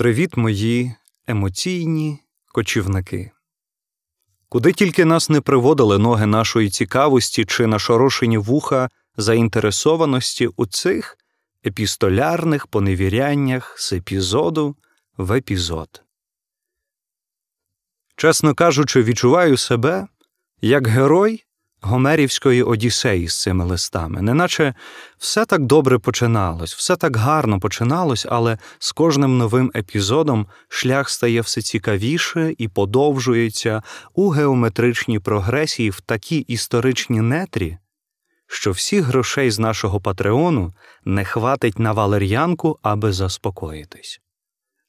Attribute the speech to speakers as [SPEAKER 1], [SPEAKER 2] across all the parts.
[SPEAKER 1] Привіт, мої емоційні кочівники. Куди тільки нас не приводили ноги нашої цікавості чи нашорошені вуха заінтересованості у цих епістолярних поневіряннях з епізоду в епізод. Чесно кажучи, відчуваю себе як герой Гомерівської Одіссеї з цими листами, неначе все так добре починалось, все так гарно починалось, але з кожним новим епізодом шлях стає все цікавіше і подовжується у геометричній прогресії в такі історичні нетрі, що всіх грошей з нашого патреону не хватить на валер'янку, аби заспокоїтись.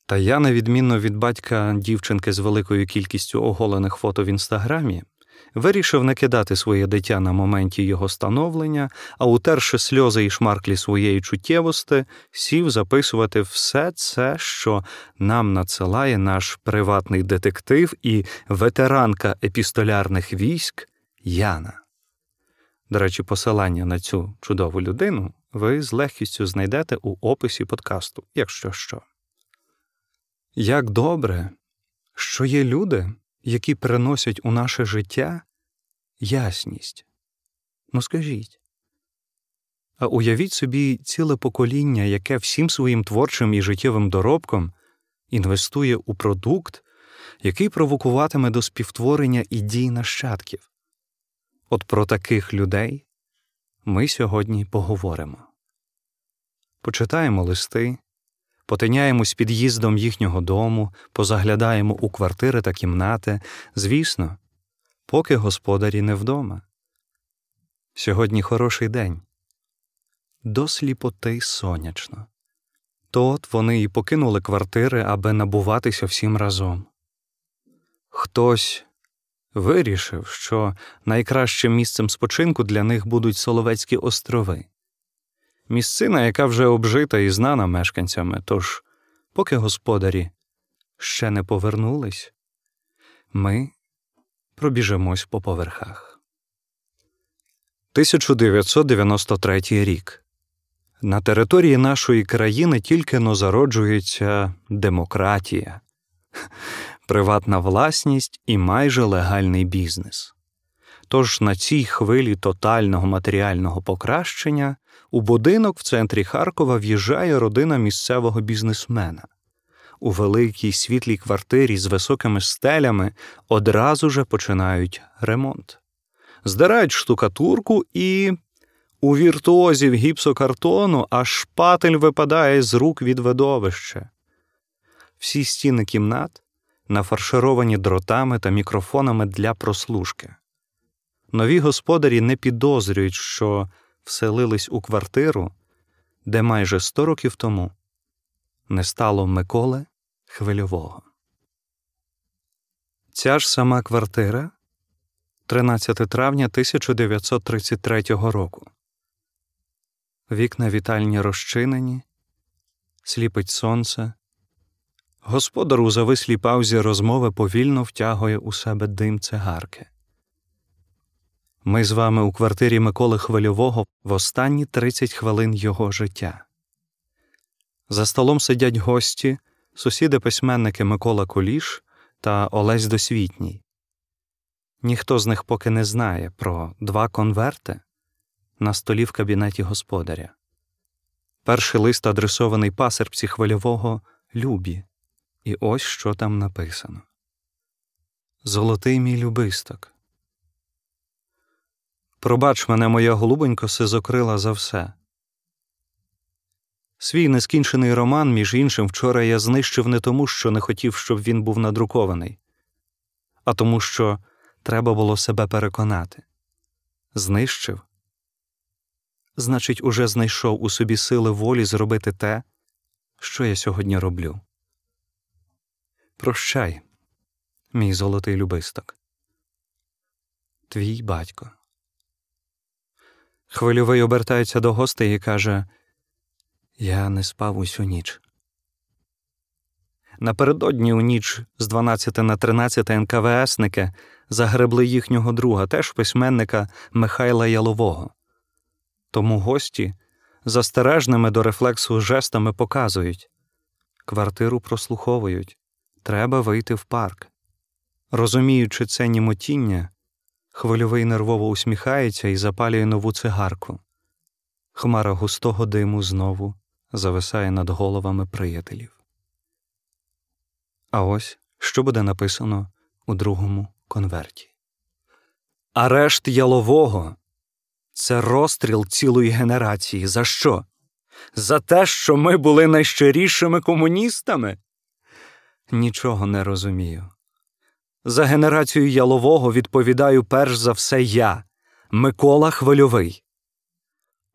[SPEAKER 1] Та я, на відмінно від батька дівчинки з великою кількістю оголених фото в інстаграмі, вирішив не кидати своє дитя на моменті його становлення, а утерши сльози і шмарклі своєї чуттєвості, сів записувати все це, що нам надсилає наш приватний детектив і ветеранка епістолярних військ Яна. До речі, посилання на цю чудову людину ви з легкістю знайдете у описі подкасту, якщо що. Як добре, що є люди, які приносять у наше життя ясність. Ну скажіть. А уявіть собі ціле покоління, яке всім своїм творчим і життєвим доробком інвестує у продукт, який провокуватиме до співтворення ідій нащадків. От про таких людей ми сьогодні поговоримо. Почитаємо листи, потиняємось під'їздом їхнього дому, позаглядаємо у квартири та кімнати, звісно, поки господарі не вдома. Сьогодні хороший день. До сліпоти сонячно. То от вони і покинули квартири, аби набуватися всім разом. Хтось вирішив, що найкращим місцем спочинку для них будуть Соловецькі острови, місцина, яка вже обжита і знана мешканцями, тож, поки господарі ще не повернулись, ми пробіжемось по поверхах. 1993 рік. На території нашої країни тільки но зароджується демократія, приватна власність і майже легальний бізнес. Тож на цій хвилі тотального матеріального покращення у будинок в центрі Харкова в'їжджає родина місцевого бізнесмена. У великій світлій квартирі з високими стелями одразу же починають ремонт, здирають штукатурку і. У віртуозів гіпсокартону аж шпатель випадає з рук від видовища. Всі стіни кімнат нафаршировані дротами та мікрофонами для прослушки. Нові господарі не підозрюють, що вселились у квартиру, де майже сто років тому не стало Миколи Хвильового. Ця ж сама квартира 13 травня 1933 року. Вікна вітальні розчинені, сліпить сонце. Господар у завислій паузі розмови повільно втягує у себе дим цигарки. Ми з вами у квартирі Миколи Хвильового в останні 30 хвилин його життя. За столом сидять гості, сусіди письменники Микола Куліш та Олесь Досвітній. Ніхто з них поки не знає про два конверти на столі в кабінеті господаря. Перший лист адресований пасербці хвильового Любі, і ось що там написано: Золотий мій любисток. Пробач мене, моя голубонько, сизокрила за все. Свій нескінчений роман, між іншим, вчора я знищив не тому, що не хотів, щоб він був надрукований, а тому, що треба було себе переконати. Знищив. Значить, уже знайшов у собі сили волі зробити те, що я сьогодні роблю. Прощай, мій золотий любисток. Твій батько. Хвильовий обертається до гостей і каже Я не спав усю ніч. Напередодні у ніч з 12 на 13 НКВСники загребли їхнього друга, теж письменника Михайла Ялового. Тому гості застережними до рефлексу жестами показують Квартиру прослуховують. Треба вийти в парк. Розуміючи це німотіння, хвильовий нервово усміхається і запалює нову цигарку. Хмара густого диму знову зависає над головами приятелів. А ось що буде написано у другому конверті. Арешт ялового це розстріл цілої генерації. За що? За те, що ми були найщирішими комуністами? Нічого не розумію. За генерацію ялового відповідаю перш за все я, Микола Хвильовий.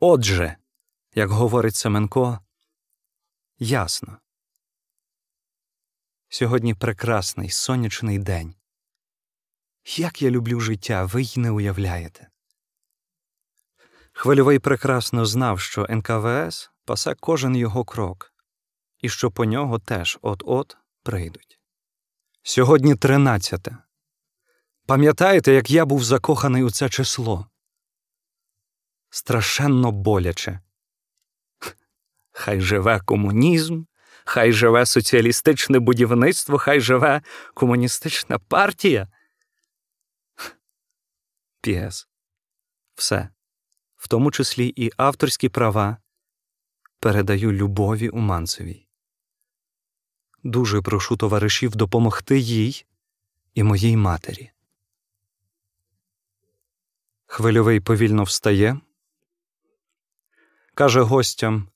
[SPEAKER 1] Отже, як говорить Семенко, ясно. Сьогодні прекрасний сонячний день. Як я люблю життя, ви й не уявляєте. Хвильовий прекрасно знав, що НКВС пасе кожен його крок, і що по нього теж от-от прийдуть. Сьогодні тринадцяте. Пам'ятаєте, як я був закоханий у це число? Страшенно боляче. Хай живе комунізм, хай живе соціалістичне будівництво, хай живе комуністична партія. П'єс. Все, в тому числі і авторські права, передаю любові Уманцевій. Дуже прошу товаришів допомогти їй і моїй матері. Хвильовий повільно встає, каже гостям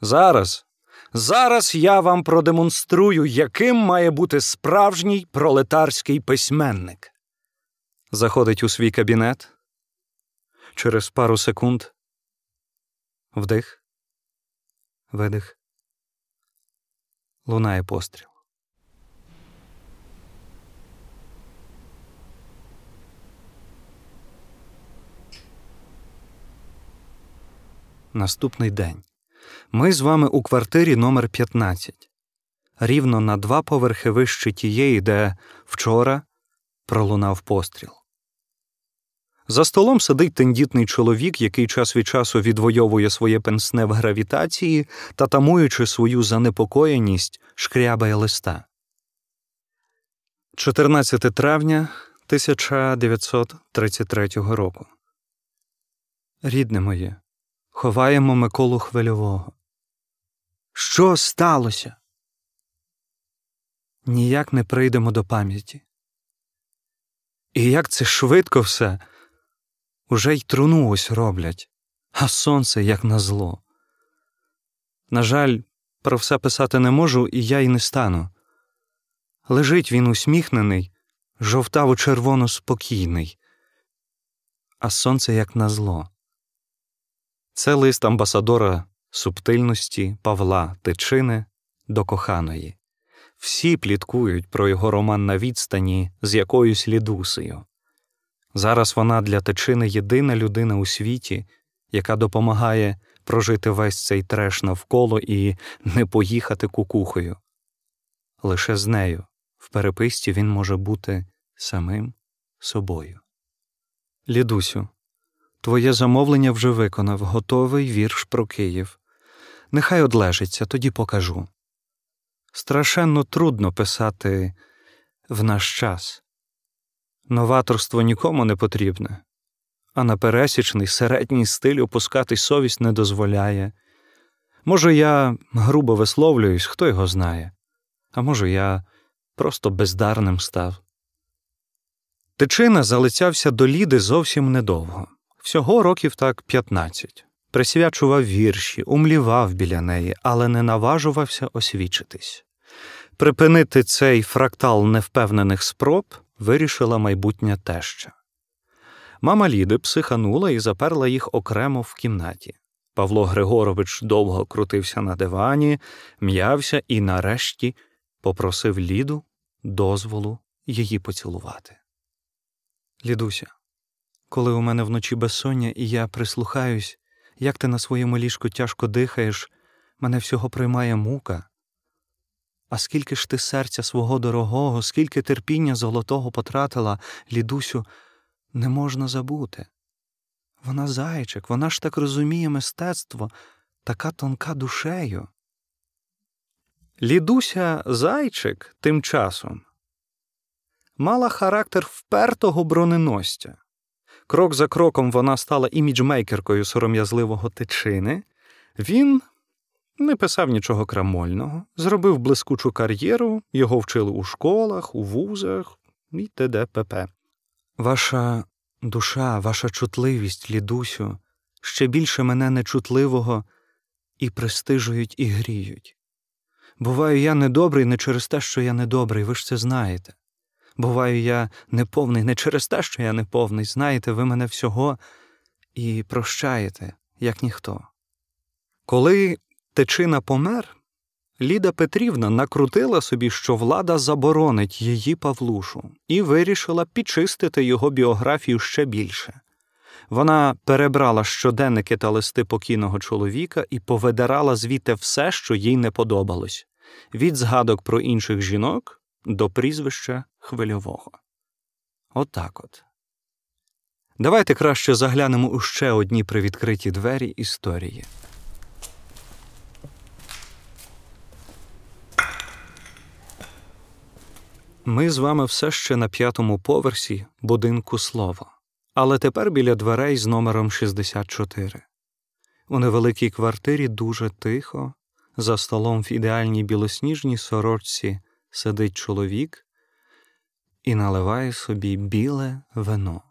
[SPEAKER 1] Зараз, зараз я вам продемонструю, яким має бути справжній пролетарський письменник. Заходить у свій кабінет. Через пару секунд вдих, видих, лунає постріл. Наступний день. Ми з вами у квартирі номер 15 рівно на два поверхи вище тієї, де вчора пролунав постріл. За столом сидить тендітний чоловік, який час від часу відвоює своє пенсне в гравітації та, тамуючи свою занепокоєність, шкрябає листа. 14 травня 1933 року. Рідне моє. Ховаємо Миколу Хвильового. Що сталося? Ніяк не прийдемо до пам'яті. І як це швидко все уже й труну ось роблять, а сонце як на зло. На жаль, про все писати не можу, і я й не стану. Лежить він усміхнений, жовтаво червоно спокійний, а сонце як на зло. Це лист амбасадора субтильності Павла Тичини до коханої. Всі пліткують про його роман на відстані з якоюсь лідусею. Зараз вона для Тичини єдина людина у світі, яка допомагає прожити весь цей треш навколо і не поїхати кукухою. Лише з нею в переписці він може бути самим собою. Лідусю, Твоє замовлення вже виконав, готовий вірш про Київ. Нехай одлежиться, тоді покажу. Страшенно трудно писати в наш час. Новаторство нікому не потрібне, а на пересічний середній стиль опускати совість не дозволяє. Може, я грубо висловлююсь, хто його знає, а може, я просто бездарним став. Тичина залицявся до Ліди зовсім недовго. Всього років так п'ятнадцять. Присвячував вірші, умлівав біля неї, але не наважувався освічитись. Припинити цей фрактал невпевнених спроб вирішила майбутня теща. Мама Ліди психанула і заперла їх окремо в кімнаті. Павло Григорович довго крутився на дивані, м'явся і, нарешті, попросив Ліду дозволу її поцілувати. Лідуся, коли у мене вночі безсоння, і я прислухаюсь, як ти на своєму ліжку тяжко дихаєш, мене всього приймає мука. А скільки ж ти серця свого дорогого, скільки терпіння золотого потратила, лідусю, не можна забути. Вона зайчик, вона ж так розуміє мистецтво, така тонка душею. Лідуся зайчик тим часом мала характер впертого броненосця. Крок за кроком вона стала іміджмейкеркою сором'язливого тичини. Він не писав нічого крамольного, зробив блискучу кар'єру, його вчили у школах, у вузах і т.д. п.п. Ваша душа, ваша чутливість, лідусю, ще більше мене нечутливого і пристижують, і гріють. Буваю, я недобрий не через те, що я недобрий, ви ж це знаєте. Буваю, я неповний не через те, що я неповний, знаєте, ви мене всього і прощаєте, як ніхто. Коли течина помер, Ліда Петрівна накрутила собі, що влада заборонить її Павлушу, і вирішила підчистити його біографію ще більше. Вона перебрала щоденники та листи покійного чоловіка і повидирала звідти все, що їй не подобалось від згадок про інших жінок до прізвища хвильового. Отак от. Давайте краще заглянемо у ще одні привідкриті двері історії. Ми з вами все ще на п'ятому поверсі будинку слова, але тепер біля дверей з номером 64. У невеликій квартирі дуже тихо, за столом в ідеальній білосніжній сорочці сидить чоловік і наливає собі біле вино.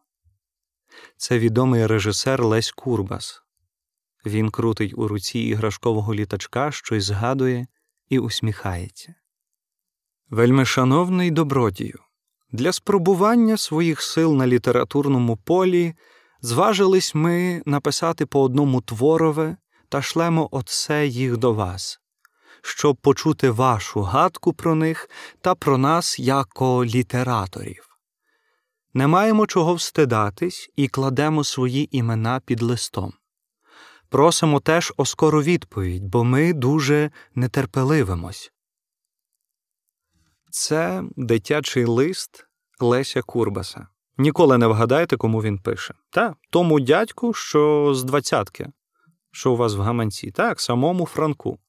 [SPEAKER 1] Це відомий режисер Лесь Курбас. Він крутить у руці іграшкового літачка, щось згадує і усміхається. Вельми шановний добродію, для спробування своїх сил на літературному полі зважились ми написати по одному творове та шлемо оце їх до вас, щоб почути вашу гадку про них та про нас яко літераторів. Не маємо чого встидатись і кладемо свої імена під листом. Просимо теж о скору відповідь, бо ми дуже нетерпеливимось. Це дитячий лист Леся Курбаса. Ніколи не вгадайте, кому він пише. Та, тому дядьку, що з двадцятки, що у вас в гаманці, так, самому Франку.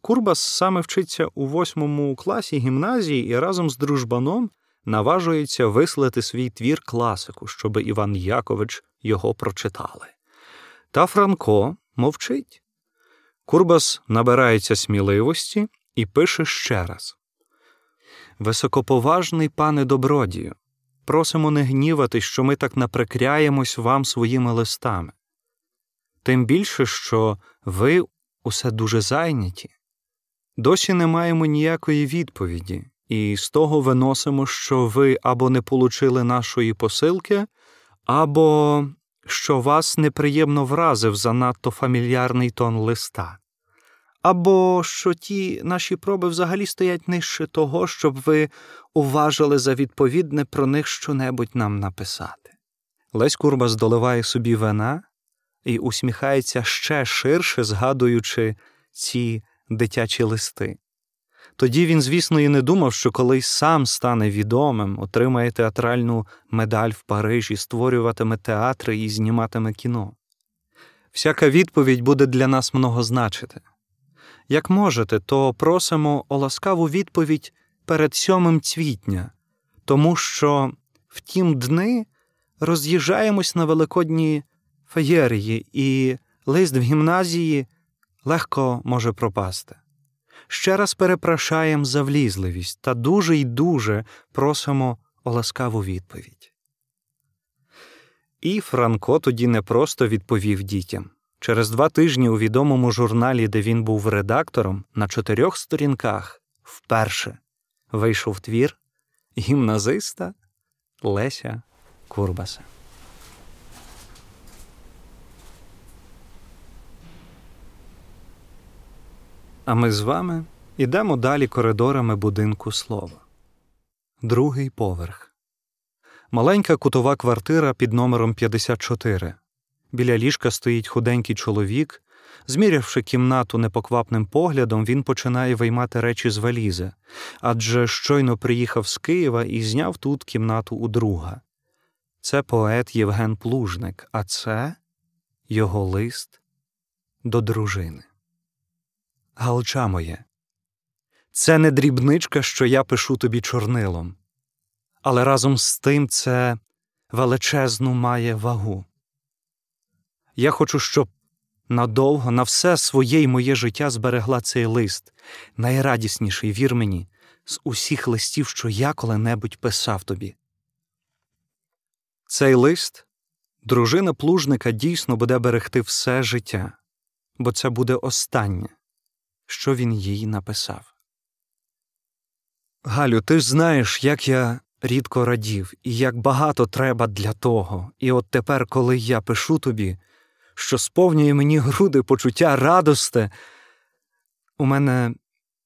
[SPEAKER 1] Курбас саме вчиться у восьмому класі гімназії і разом з дружбаном наважується вислати свій твір класику, щоб Іван Якович його прочитали. Та Франко мовчить. Курбас набирається сміливості і пише ще раз. Високоповажний пане добродію, просимо не гнівати, що ми так наприкряємось вам своїми листами. Тим більше, що ви усе дуже зайняті. Досі не маємо ніякої відповіді, і з того виносимо, що ви або не получили нашої посилки, або що вас неприємно вразив занадто фамільярний тон листа або що ті наші проби взагалі стоять нижче того, щоб ви уважили за відповідне про них щонебудь нам написати. Лесь Курбас доливає собі вина і усміхається ще ширше, згадуючи ці дитячі листи. Тоді він, звісно, і не думав, що колись сам стане відомим, отримає театральну медаль в Парижі, створюватиме театри і зніматиме кіно. Всяка відповідь буде для нас много значити. Як можете, то просимо о ласкаву відповідь перед сьомим цвітня, тому що в тім дни роз'їжджаємось на великодні феєрії, і лист в гімназії легко може пропасти. Ще раз перепрошаємо за влізливість та дуже й дуже просимо о ласкаву відповідь. І Франко тоді не просто відповів дітям. Через два тижні у відомому журналі, де він був редактором, на чотирьох сторінках вперше вийшов твір гімназиста Леся Курбаса. А ми з вами йдемо далі коридорами будинку слова. Другий поверх. Маленька кутова квартира під номером 54. Біля ліжка стоїть худенький чоловік. Змірявши кімнату непоквапним поглядом, він починає виймати речі з валізи, адже щойно приїхав з Києва і зняв тут кімнату у друга. Це поет Євген Плужник, а це його лист до дружини. Галча моє, Це не дрібничка, що я пишу тобі чорнилом, але разом з тим це величезну має вагу. Я хочу, щоб надовго на все своє й моє життя зберегла цей лист, найрадісніший, вір мені, з усіх листів, що я коли-небудь писав тобі. Цей лист дружина плужника дійсно буде берегти все життя, бо це буде останнє, що він їй написав. Галю, ти ж знаєш, як я рідко радів, і як багато треба для того. І от тепер, коли я пишу тобі, що сповнює мені груди почуття радости, у мене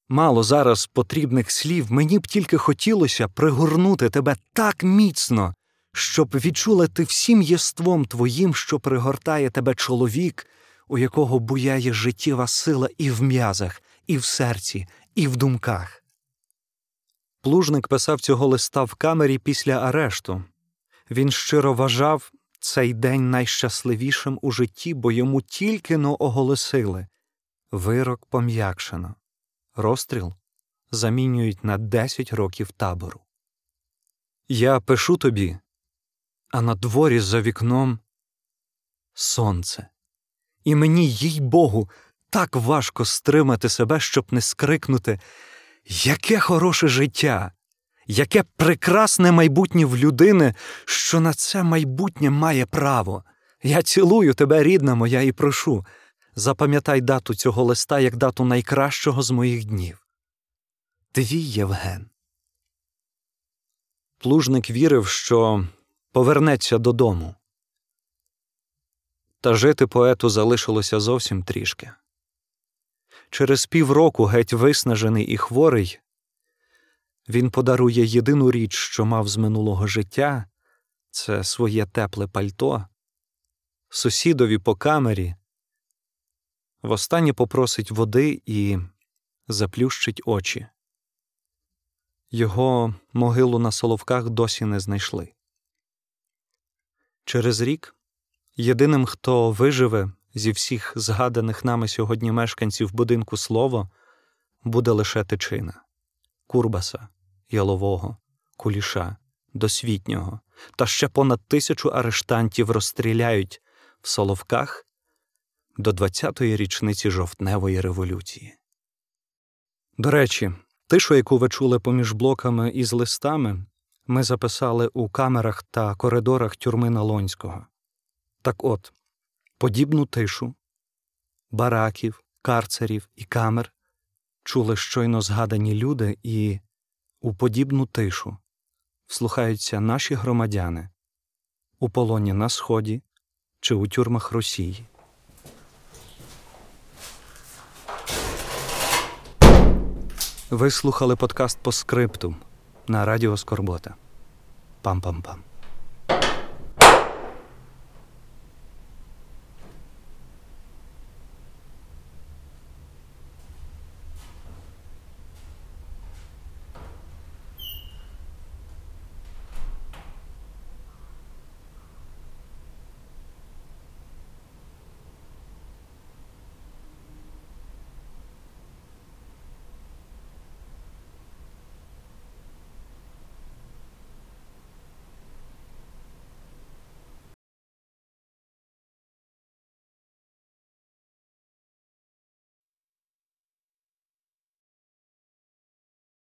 [SPEAKER 1] мало зараз потрібних слів, мені б тільки хотілося пригорнути тебе так міцно, щоб відчула ти всім єством твоїм, що пригортає тебе чоловік, у якого буяє життєва сила і в м'язах, і в серці, і в думках. Плужник писав цього листа в камері після арешту. Він щиро вважав цей день найщасливішим у житті, бо йому тільки но оголосили вирок пом'якшено, розстріл замінюють на 10 років табору. Я пишу тобі, а на дворі за вікном сонце. І мені, їй Богу, так важко стримати себе, щоб не скрикнути Яке хороше життя, яке прекрасне майбутнє в людини, що на це майбутнє має право. Я цілую тебе, рідна моя, і прошу. Запам'ятай дату цього листа як дату найкращого з моїх днів. Твій Євген. Плужник вірив, що повернеться додому. Та жити поету залишилося зовсім трішки. Через півроку, геть виснажений і хворий, він подарує єдину річ, що мав з минулого життя це своє тепле пальто, сусідові по камері, востаннє попросить води і заплющить очі. Його могилу на соловках досі не знайшли. Через рік єдиним, хто виживе зі всіх згаданих нами сьогодні мешканців будинку слово, буде лише тичина Курбаса, Ялового, Куліша, Досвітнього, та ще понад тисячу арештантів розстріляють в Соловках до 20-ї річниці жовтневої революції. До речі, тишу, яку ви чули поміж блоками із листами, ми записали у камерах та коридорах тюрми Налонського. Так от, подібну тишу, бараків, карцерів і камер чули щойно згадані люди, і у подібну тишу вслухаються наші громадяни у полоні на Сході чи у тюрмах Росії. Ви слухали подкаст по скриптум на Радіо Скорбота. Пам-пам-пам.